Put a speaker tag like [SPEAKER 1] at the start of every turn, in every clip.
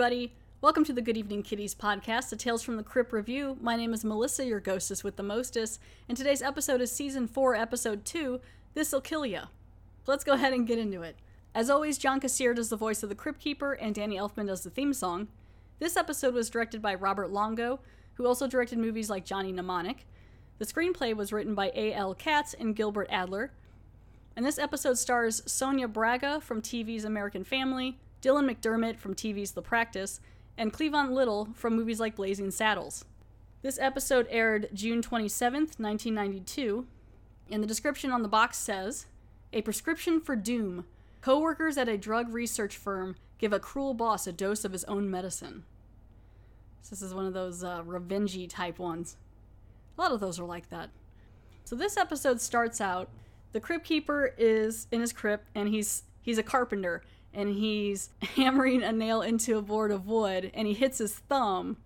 [SPEAKER 1] everybody. Welcome to the Good Evening Kiddies podcast, the Tales from the Crypt review. My name is Melissa, your ghostess with the mostest, and today's episode is season 4, episode 2 This'll Kill Ya. Let's go ahead and get into it. As always, John Kassir does the voice of the Crypt Keeper, and Danny Elfman does the theme song. This episode was directed by Robert Longo, who also directed movies like Johnny Mnemonic. The screenplay was written by A.L. Katz and Gilbert Adler. And this episode stars Sonia Braga from TV's American Family, Dylan McDermott from TV's The Practice, and Cleavon Little from movies like Blazing Saddles. This episode aired June 27th, 1992, and the description on the box says A prescription for doom. Co-workers at a drug research firm give a cruel boss a dose of his own medicine. So this is one of those uh, revengey type ones. A lot of those are like that. So this episode starts out. The crypt keeper is in his crypt, and he's he's a carpenter, and he's hammering a nail into a board of wood, and he hits his thumb,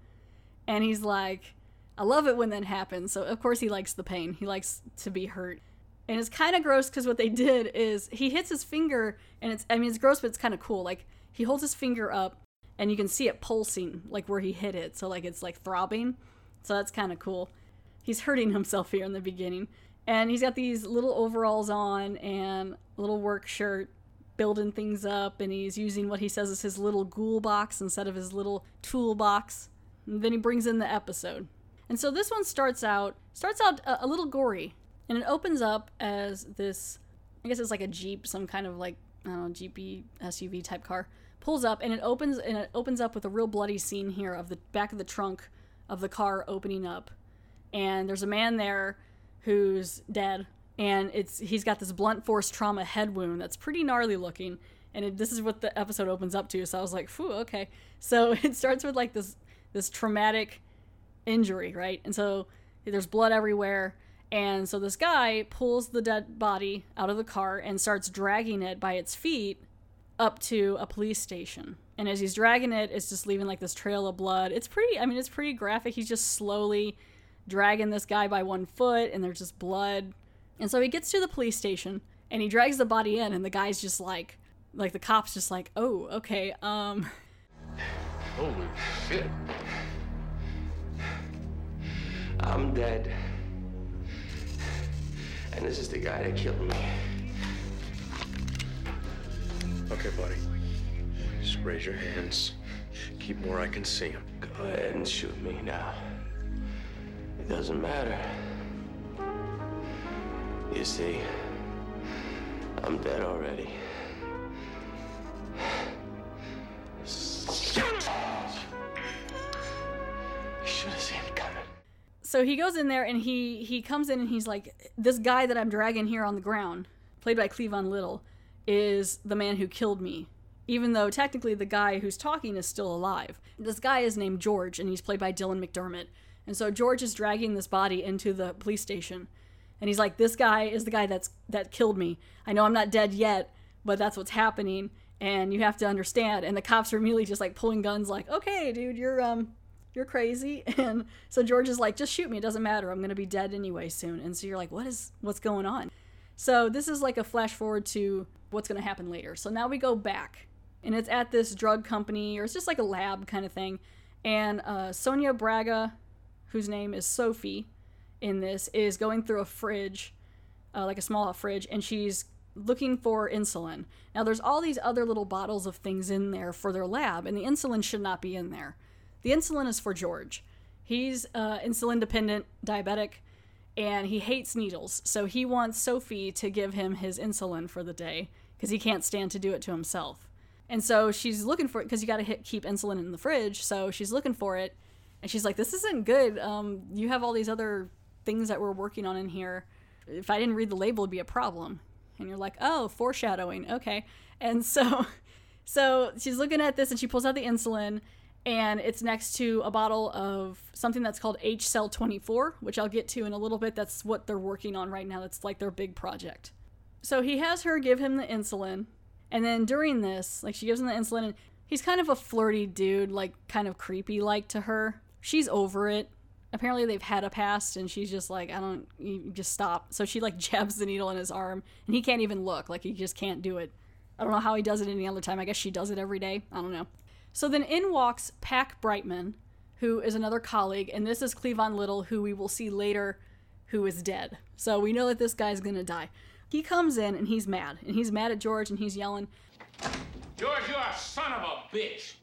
[SPEAKER 1] and he's like, "I love it when that happens." So of course he likes the pain. He likes to be hurt, and it's kind of gross because what they did is he hits his finger, and it's I mean it's gross, but it's kind of cool. Like he holds his finger up, and you can see it pulsing, like where he hit it. So like it's like throbbing. So that's kind of cool. He's hurting himself here in the beginning. And he's got these little overalls on and little work shirt, building things up. And he's using what he says is his little ghoul box instead of his little toolbox. And then he brings in the episode. And so this one starts out starts out a, a little gory, and it opens up as this. I guess it's like a jeep, some kind of like I don't know, jeepy SUV type car pulls up, and it opens and it opens up with a real bloody scene here of the back of the trunk of the car opening up, and there's a man there who's dead, and it's he's got this blunt force trauma head wound that's pretty gnarly looking, and it, this is what the episode opens up to. So I was like, "Phew, okay." So it starts with like this this traumatic injury, right? And so there's blood everywhere. And so this guy pulls the dead body out of the car and starts dragging it by its feet up to a police station. And as he's dragging it, it's just leaving like this trail of blood. It's pretty, I mean, it's pretty graphic. He's just slowly dragging this guy by one foot, and there's just blood. And so he gets to the police station and he drags the body in, and the guy's just like, like the cop's just like, oh, okay, um.
[SPEAKER 2] Holy shit. I'm dead. And this is the guy that killed me.
[SPEAKER 3] Okay, buddy. Just raise your hands. Keep where I can see him.
[SPEAKER 2] Go ahead and shoot me now. It doesn't matter. You see, I'm dead already.
[SPEAKER 1] So he goes in there and he he comes in and he's like, this guy that I'm dragging here on the ground, played by Cleavon Little, is the man who killed me. Even though technically the guy who's talking is still alive. This guy is named George and he's played by Dylan McDermott. And so George is dragging this body into the police station. And he's like, This guy is the guy that's that killed me. I know I'm not dead yet, but that's what's happening. And you have to understand. And the cops are immediately just like pulling guns, like, okay, dude, you're um you're crazy. And so George is like, just shoot me, it doesn't matter. I'm gonna be dead anyway soon. And so you're like, what is what's going on? So this is like a flash forward to what's gonna happen later. So now we go back. And it's at this drug company, or it's just like a lab kind of thing. And uh, Sonia Braga, whose name is Sophie in this, is going through a fridge, uh, like a small fridge, and she's looking for insulin. Now, there's all these other little bottles of things in there for their lab, and the insulin should not be in there. The insulin is for George. He's uh, insulin dependent, diabetic, and he hates needles. So he wants Sophie to give him his insulin for the day because he can't stand to do it to himself. And so she's looking for it because you got to keep insulin in the fridge. So she's looking for it, and she's like, "This isn't good. Um, you have all these other things that we're working on in here. If I didn't read the label, it'd be a problem." And you're like, "Oh, foreshadowing. Okay." And so, so she's looking at this, and she pulls out the insulin, and it's next to a bottle of something that's called H Cell 24, which I'll get to in a little bit. That's what they're working on right now. That's like their big project. So he has her give him the insulin, and then during this, like she gives him the insulin, and he's kind of a flirty dude, like kind of creepy like to her. She's over it. Apparently they've had a past, and she's just like, I don't, you just stop. So she like jabs the needle in his arm, and he can't even look. Like he just can't do it. I don't know how he does it any other time. I guess she does it every day. I don't know. So then in walks Pack Brightman, who is another colleague, and this is Cleavon Little, who we will see later, who is dead. So we know that this guy's gonna die. He comes in and he's mad, and he's mad at George, and he's yelling,
[SPEAKER 4] George, you're a son of a bitch.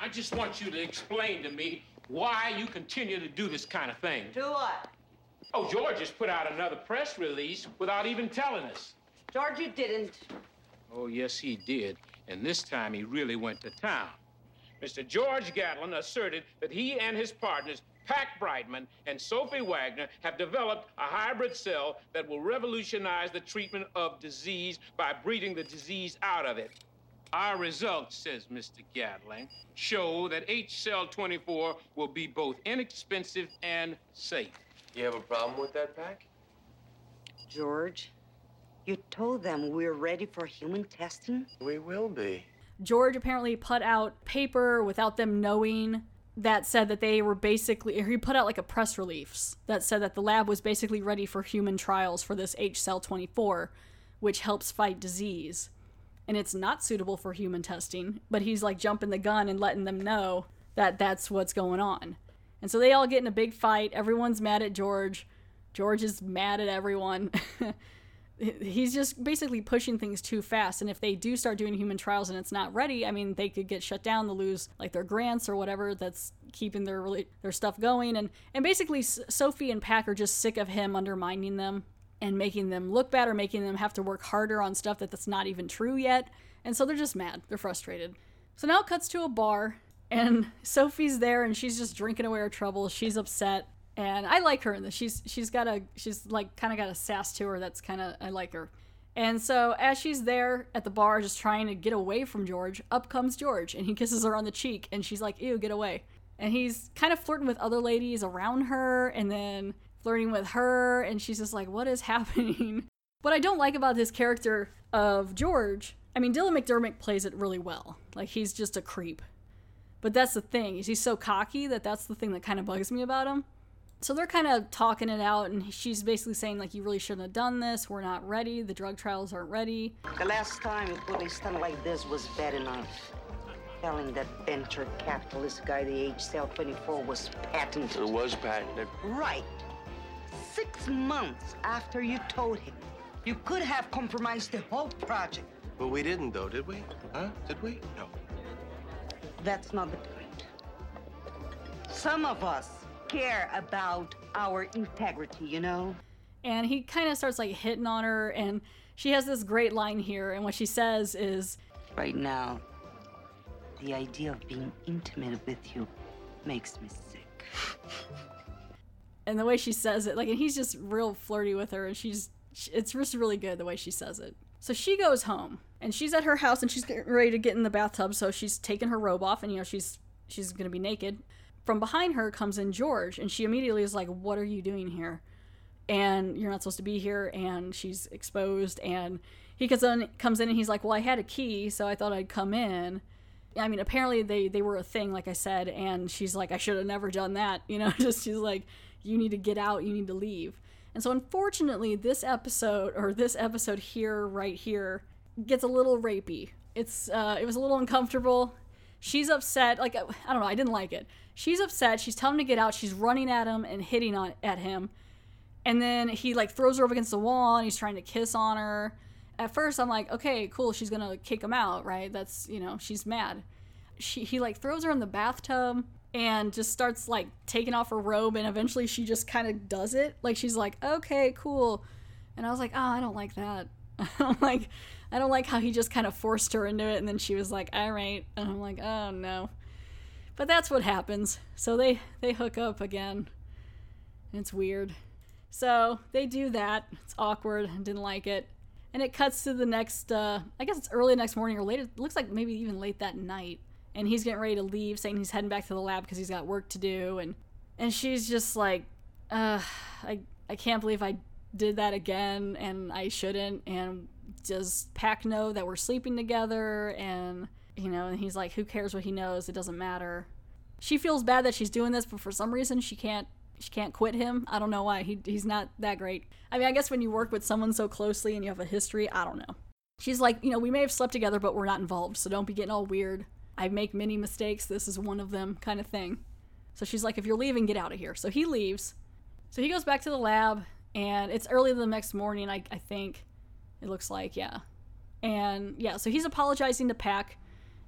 [SPEAKER 4] I just want you to explain to me why you continue to do this kind of thing.
[SPEAKER 5] Do what?
[SPEAKER 4] Oh, George just put out another press release without even telling us.
[SPEAKER 5] George, you didn't.
[SPEAKER 4] Oh, yes, he did. And this time he really went to town. Mr. George Gatlin asserted that he and his partners, Pack Brightman and Sophie Wagner, have developed a hybrid cell that will revolutionize the treatment of disease by breeding the disease out of it. Our results, says Mr. Gatling, show that H cell 24 will be both inexpensive and safe.
[SPEAKER 2] You have a problem with that, Pack?
[SPEAKER 5] George, you told them we're ready for human testing?
[SPEAKER 2] We will be.
[SPEAKER 1] George apparently put out paper without them knowing that said that they were basically, or he put out like a press release that said that the lab was basically ready for human trials for this H cell 24, which helps fight disease. And it's not suitable for human testing, but he's like jumping the gun and letting them know that that's what's going on. And so they all get in a big fight. Everyone's mad at George. George is mad at everyone. he's just basically pushing things too fast and if they do start doing human trials and it's not ready i mean they could get shut down to lose like their grants or whatever that's keeping their their stuff going and and basically sophie and pack are just sick of him undermining them and making them look bad or making them have to work harder on stuff that that's not even true yet and so they're just mad they're frustrated so now it cuts to a bar and sophie's there and she's just drinking away her troubles she's upset and I like her in this. She's she's got a she's like kind of got a sass to her that's kind of I like her. And so as she's there at the bar just trying to get away from George, up comes George and he kisses her on the cheek and she's like, "Ew, get away." And he's kind of flirting with other ladies around her and then flirting with her and she's just like, "What is happening?" What I don't like about this character of George, I mean, Dylan McDermott plays it really well. Like he's just a creep. But that's the thing, is he's so cocky that that's the thing that kind of bugs me about him so they're kind of talking it out, and she's basically saying, like, you really shouldn't have done this. We're not ready. The drug trials aren't ready.
[SPEAKER 5] The last time you put a stunt like this was bad enough. Telling that venture capitalist guy the H cell 24 was patented.
[SPEAKER 2] It was patented.
[SPEAKER 5] Right. Six months after you told him. You could have compromised the whole project.
[SPEAKER 2] But we didn't, though, did we? Huh? Did we? No.
[SPEAKER 5] That's not the point. Some of us care about our integrity, you know?
[SPEAKER 1] And he kind of starts like hitting on her, and she has this great line here, and what she says is
[SPEAKER 5] Right now, the idea of being intimate with you makes me sick.
[SPEAKER 1] and the way she says it, like, and he's just real flirty with her, and she's, it's just really good the way she says it. So she goes home, and she's at her house, and she's getting ready to get in the bathtub, so she's taking her robe off, and you know, she's she's gonna be naked from behind her comes in George, and she immediately is like, What are you doing here? And you're not supposed to be here. And she's exposed. And he comes in, comes in and he's like, Well, I had a key, so I thought I'd come in. I mean, apparently they, they were a thing, like I said. And she's like, I should have never done that. You know, just she's like, You need to get out, you need to leave. And so, unfortunately, this episode, or this episode here, right here, gets a little rapey. It's uh, it was a little uncomfortable. She's upset. Like I don't know, I didn't like it. She's upset. She's telling him to get out. She's running at him and hitting on at him. And then he like throws her up against the wall and he's trying to kiss on her. At first I'm like, okay, cool, she's gonna kick him out, right? That's you know, she's mad. She he like throws her in the bathtub and just starts like taking off her robe and eventually she just kind of does it. Like she's like, okay, cool. And I was like, oh, I don't like that. I don't like I don't like how he just kind of forced her into it and then she was like, all right. And I'm like, oh no. But that's what happens. So they they hook up again. It's weird. So they do that. It's awkward. Didn't like it. And it cuts to the next. Uh, I guess it's early next morning or late. It looks like maybe even late that night. And he's getting ready to leave, saying he's heading back to the lab because he's got work to do. And and she's just like, I I can't believe I did that again, and I shouldn't. And does Pack know that we're sleeping together? And you know, and he's like, who cares what he knows? It doesn't matter. She feels bad that she's doing this, but for some reason she can't she can't quit him. I don't know why. He he's not that great. I mean, I guess when you work with someone so closely and you have a history, I don't know. She's like, you know, we may have slept together, but we're not involved, so don't be getting all weird. I make many mistakes. This is one of them, kind of thing. So she's like, if you're leaving, get out of here. So he leaves. So he goes back to the lab, and it's early the next morning, I, I think. It looks like, yeah. And yeah, so he's apologizing to Pack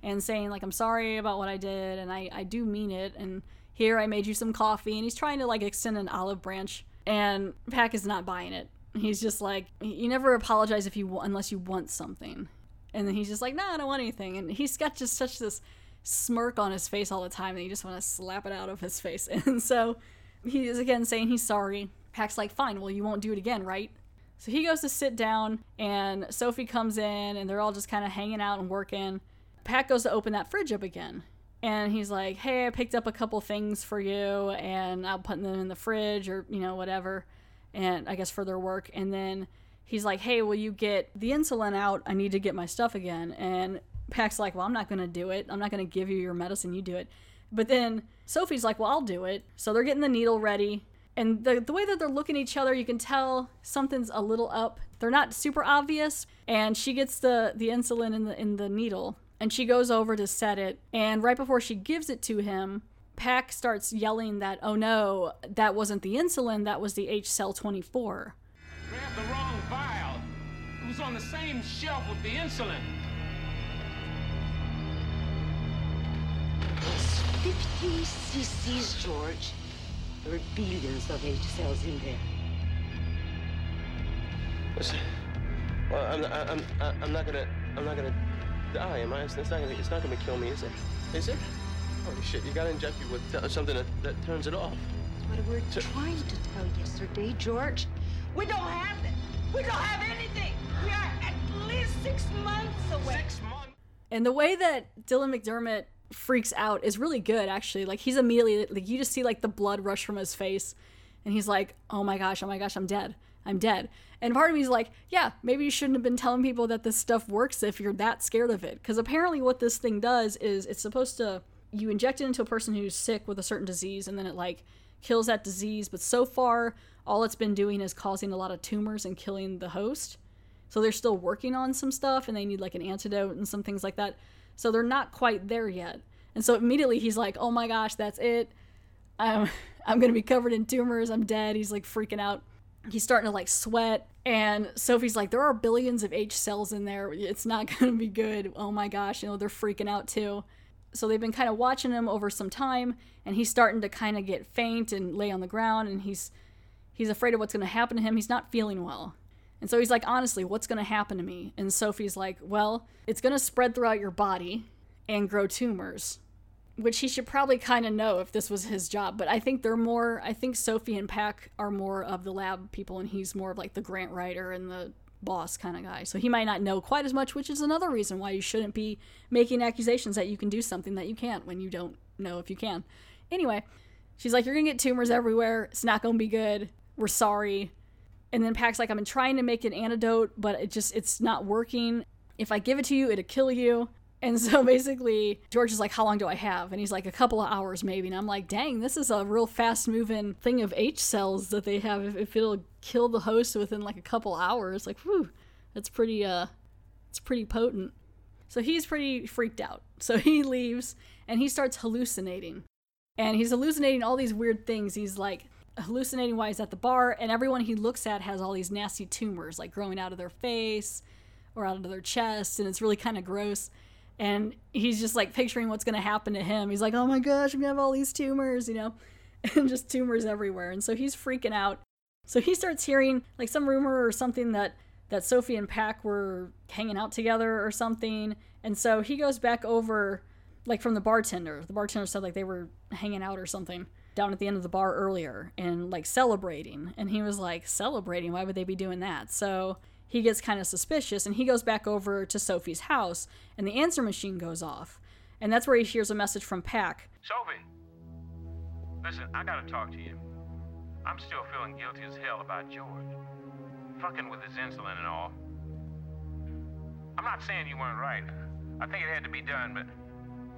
[SPEAKER 1] and saying, like, I'm sorry about what I did, and I, I do mean it. And here I made you some coffee. And he's trying to, like, extend an olive branch. And Pack is not buying it. He's just like, you never apologize if you unless you want something. And then he's just like, no, nah, I don't want anything. And he's got just such this smirk on his face all the time that you just want to slap it out of his face. And so he is again saying he's sorry. Pack's like, fine, well, you won't do it again, right? So he goes to sit down, and Sophie comes in, and they're all just kind of hanging out and working. Pack goes to open that fridge up again. And he's like, hey, I picked up a couple things for you, and I'll put them in the fridge or, you know, whatever. And I guess for their work. And then he's like, hey, will you get the insulin out? I need to get my stuff again. And Pack's like, well, I'm not going to do it. I'm not going to give you your medicine. You do it. But then Sophie's like, well, I'll do it. So they're getting the needle ready. And the, the way that they're looking at each other, you can tell something's a little up. They're not super obvious. And she gets the, the insulin in the, in the needle. And she goes over to set it. And right before she gives it to him, Pack starts yelling that, oh no, that wasn't the insulin, that was the H cell 24.
[SPEAKER 4] Was on the same shelf with the insulin.
[SPEAKER 5] It's 50 cc's, George. There are billions of H cells in there.
[SPEAKER 2] Listen, well, I'm, I'm, I'm, I'm not gonna, I'm not gonna die, am I? It's, it's not gonna, it's not gonna kill me, is it? Is it? Holy shit! You gotta inject me with t- something that, that turns it off.
[SPEAKER 5] That's what we were
[SPEAKER 2] So-
[SPEAKER 5] trying to tell yesterday, George. We don't have it. We don't have anything. We are at least six months away.
[SPEAKER 4] Six months.
[SPEAKER 1] And the way that Dylan McDermott freaks out is really good, actually. Like he's immediately like you just see like the blood rush from his face, and he's like, "Oh my gosh, oh my gosh, I'm dead, I'm dead." And part of me is like, "Yeah, maybe you shouldn't have been telling people that this stuff works if you're that scared of it." Because apparently, what this thing does is it's supposed to you inject it into a person who's sick with a certain disease, and then it like kills that disease. But so far, all it's been doing is causing a lot of tumors and killing the host. So they're still working on some stuff and they need like an antidote and some things like that. So they're not quite there yet. And so immediately he's like, "Oh my gosh, that's it. I'm I'm going to be covered in tumors. I'm dead." He's like freaking out. He's starting to like sweat and Sophie's like, "There are billions of H cells in there. It's not going to be good." Oh my gosh, you know, they're freaking out too. So they've been kind of watching him over some time and he's starting to kind of get faint and lay on the ground and he's he's afraid of what's going to happen to him. He's not feeling well. And so he's like, honestly, what's going to happen to me? And Sophie's like, well, it's going to spread throughout your body and grow tumors, which he should probably kind of know if this was his job. But I think they're more, I think Sophie and Pack are more of the lab people, and he's more of like the grant writer and the boss kind of guy. So he might not know quite as much, which is another reason why you shouldn't be making accusations that you can do something that you can't when you don't know if you can. Anyway, she's like, You're going to get tumors everywhere. It's not going to be good. We're sorry. And then Pack's like, I've been trying to make an antidote, but it just, it's not working. If I give it to you, it'll kill you. And so basically, George is like, How long do I have? And he's like, A couple of hours maybe. And I'm like, Dang, this is a real fast moving thing of H cells that they have. If, if it'll kill the host within like a couple hours, like, whew, that's pretty, uh, it's pretty potent. So he's pretty freaked out. So he leaves and he starts hallucinating. And he's hallucinating all these weird things. He's like hallucinating while he's at the bar, and everyone he looks at has all these nasty tumors like growing out of their face or out of their chest, and it's really kind of gross. And he's just like picturing what's going to happen to him. He's like, oh my gosh, I'm going to have all these tumors, you know, and just tumors everywhere. And so he's freaking out. So he starts hearing like some rumor or something that that Sophie and Pack were hanging out together or something. And so he goes back over like from the bartender. The bartender said like they were hanging out or something down at the end of the bar earlier and like celebrating. And he was like, celebrating? Why would they be doing that? So he gets kind of suspicious and he goes back over to Sophie's house and the answer machine goes off. And that's where he hears a message from Pack.
[SPEAKER 4] Sophie, listen, I gotta talk to you. I'm still feeling guilty as hell about George. Fucking with his insulin and all. I'm not saying you weren't right. I think it had to be done, but.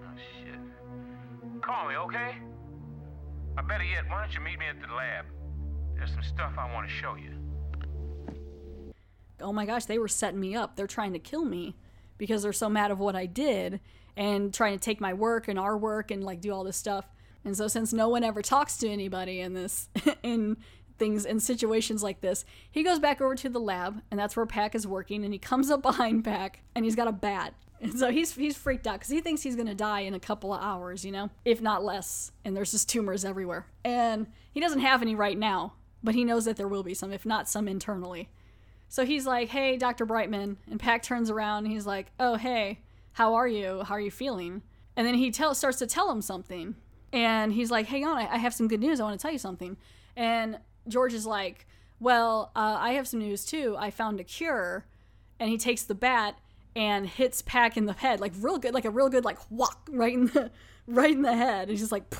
[SPEAKER 4] Oh, shit. Call me, okay? Or better yet, why don't you meet me at the lab? There's some stuff I want to show you.
[SPEAKER 1] oh my gosh, they were setting me up. They're trying to kill me because they're so mad of what I did and trying to take my work and our work and like do all this stuff. And so since no one ever talks to anybody in this in things in situations like this, he goes back over to the lab and that's where Pack is working and he comes up behind Pack and he's got a bat. And so he's he's freaked out because he thinks he's gonna die in a couple of hours, you know, if not less. And there's just tumors everywhere. And he doesn't have any right now, but he knows that there will be some, if not some internally. So he's like, "Hey, Dr. Brightman," and Pack turns around he's like, "Oh, hey, how are you? How are you feeling?" And then he tell, starts to tell him something, and he's like, "Hang on, I, I have some good news. I want to tell you something." And George is like, "Well, uh, I have some news too. I found a cure." And he takes the bat and hits Pack in the head, like real good, like a real good, like whack right in the right in the head. And he's just like,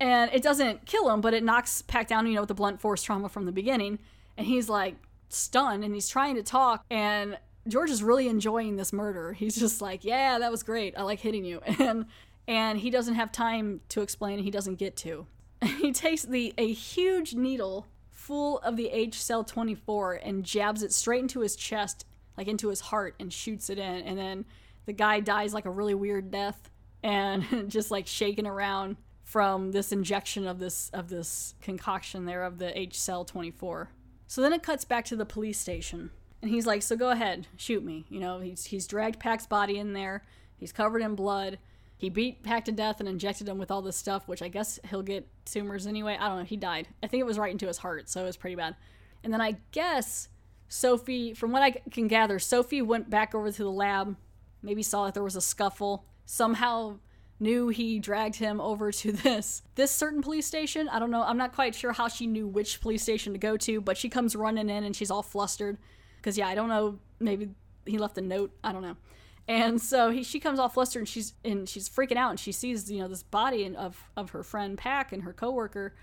[SPEAKER 1] and it doesn't kill him, but it knocks Pack down, you know, with the blunt force trauma from the beginning. And he's like stunned, and he's trying to talk, and George is really enjoying this murder. He's just like, yeah, that was great. I like hitting you, and and he doesn't have time to explain. He doesn't get to. He takes the a huge needle full of the H cell 24 and jabs it straight into his chest like into his heart and shoots it in and then the guy dies like a really weird death and just like shaking around from this injection of this of this concoction there of the H cell 24. So then it cuts back to the police station and he's like, "So go ahead, shoot me." You know, he's he's dragged Pack's body in there. He's covered in blood. He beat Pack to death and injected him with all this stuff, which I guess he'll get tumors anyway. I don't know. He died. I think it was right into his heart, so it was pretty bad. And then I guess Sophie, from what I can gather, Sophie went back over to the lab, maybe saw that there was a scuffle, somehow knew he dragged him over to this this certain police station. I don't know. I'm not quite sure how she knew which police station to go to, but she comes running in and she's all flustered because yeah, I don't know. Maybe he left a note. I don't know. And so he, she comes all flustered and she's and she's freaking out and she sees you know this body of of her friend Pack and her coworker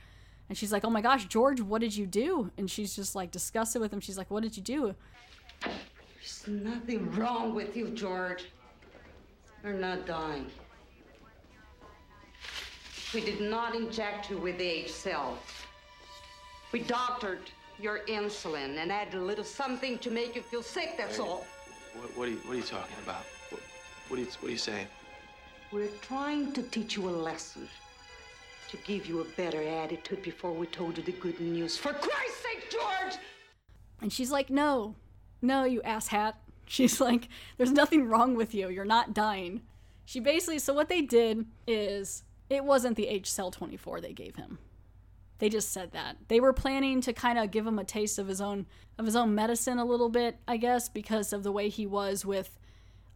[SPEAKER 1] and she's like, "Oh my gosh, George, what did you do?" And she's just like disgusted with him. She's like, "What did you do?"
[SPEAKER 5] There's nothing wrong with you, George. You're not dying. We did not inject you with the H cell. We doctored your insulin and added a little something to make you feel sick, that's all.
[SPEAKER 2] What, what, are you, what are you talking about? What, what, are you, what are you saying?
[SPEAKER 5] We're trying to teach you a lesson. To give you a better attitude before we told you the good news. For Christ's sake, George!
[SPEAKER 1] And she's like, "No, no, you asshat." She's like, "There's nothing wrong with you. You're not dying." She basically, so what they did is, it wasn't the H cell 24 they gave him. They just said that they were planning to kind of give him a taste of his own of his own medicine a little bit, I guess, because of the way he was with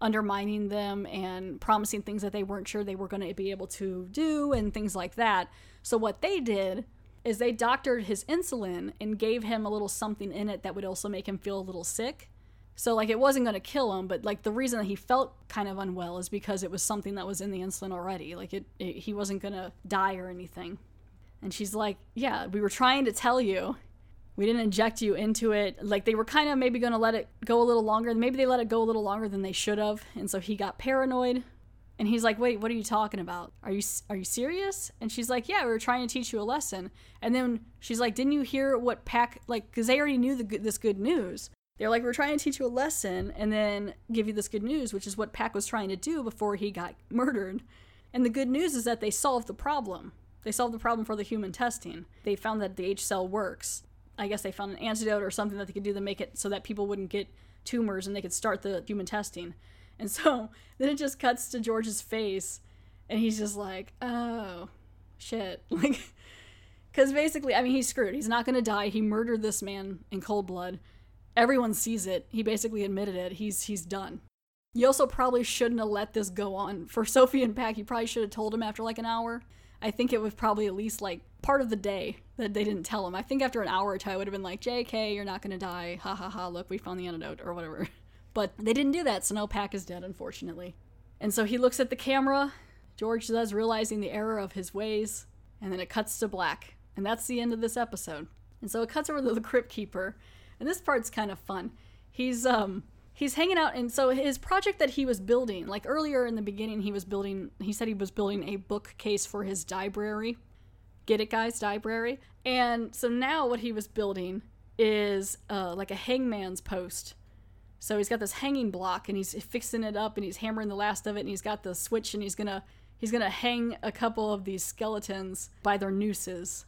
[SPEAKER 1] undermining them and promising things that they weren't sure they were going to be able to do and things like that. So what they did is they doctored his insulin and gave him a little something in it that would also make him feel a little sick. So like it wasn't going to kill him, but like the reason that he felt kind of unwell is because it was something that was in the insulin already. Like it, it he wasn't going to die or anything. And she's like, "Yeah, we were trying to tell you. We didn't inject you into it. Like they were kind of maybe going to let it go a little longer. Maybe they let it go a little longer than they should have. And so he got paranoid. And he's like, "Wait, what are you talking about? Are you are you serious?" And she's like, "Yeah, we were trying to teach you a lesson." And then she's like, "Didn't you hear what Pack like? Because they already knew the, this good news. They're like, we're trying to teach you a lesson and then give you this good news, which is what Pack was trying to do before he got murdered. And the good news is that they solved the problem. They solved the problem for the human testing. They found that the H cell works. I guess they found an antidote or something that they could do to make it so that people wouldn't get tumors and they could start the human testing. And so then it just cuts to George's face and he's just like, oh, shit. Like, because basically, I mean, he's screwed. He's not going to die. He murdered this man in cold blood. Everyone sees it. He basically admitted it. He's he's done. You also probably shouldn't have let this go on. For Sophie and Pack, you probably should have told him after like an hour. I think it was probably at least like part of the day that they didn't tell him. I think after an hour or two, I would have been like, JK, you're not to die. Ha ha ha, look, we found the antidote or whatever. But they didn't do that, so no, Pack is dead, unfortunately. And so he looks at the camera. George does, realizing the error of his ways. And then it cuts to black. And that's the end of this episode. And so it cuts over to the Crypt Keeper. And this part's kind of fun. He's, um, he's hanging out and so his project that he was building like earlier in the beginning he was building he said he was building a bookcase for his library get it guys library and so now what he was building is uh, like a hangman's post So he's got this hanging block and he's fixing it up and he's hammering the last of it and he's got the switch and he's gonna he's gonna hang a couple of these skeletons by their nooses.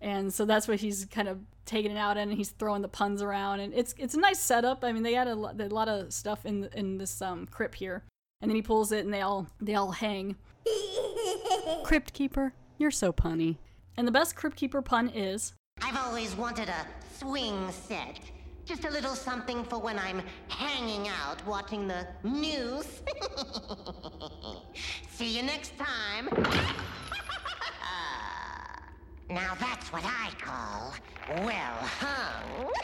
[SPEAKER 1] And so that's what he's kind of taking it out in and he's throwing the puns around and it's it's a nice setup. I mean they had a, lot, a lot of stuff in in this um, crypt here. And then he pulls it and they all they all hang. Crypt Keeper, you're so punny. And the best Crypt Keeper pun is
[SPEAKER 6] I've always wanted a swing set. Just a little something for when I'm hanging out watching the news. See you next time. now that's what I call well hung.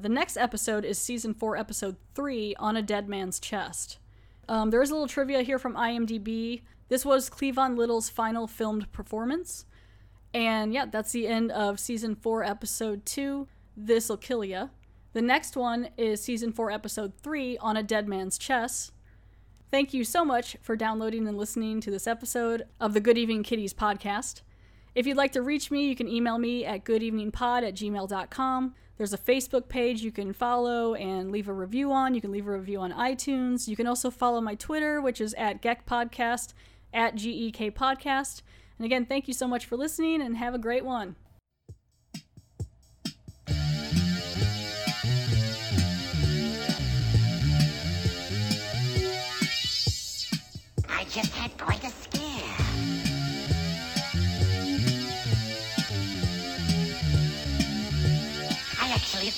[SPEAKER 1] The next episode is season four, episode three, On a Dead Man's Chest. Um, there is a little trivia here from IMDb. This was Cleavon Little's final filmed performance. And yeah, that's the end of season four, episode two, This'll Kill Ya. The next one is season four, episode three, On a Dead Man's Chest. Thank you so much for downloading and listening to this episode of the Good Evening Kiddies podcast. If you'd like to reach me, you can email me at goodeveningpod at gmail.com. There's a Facebook page you can follow and leave a review on. You can leave a review on iTunes. You can also follow my Twitter, which is at Geck Podcast, at GEK Podcast. And again, thank you so much for listening and have a great one.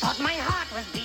[SPEAKER 6] Thought my heart was beating.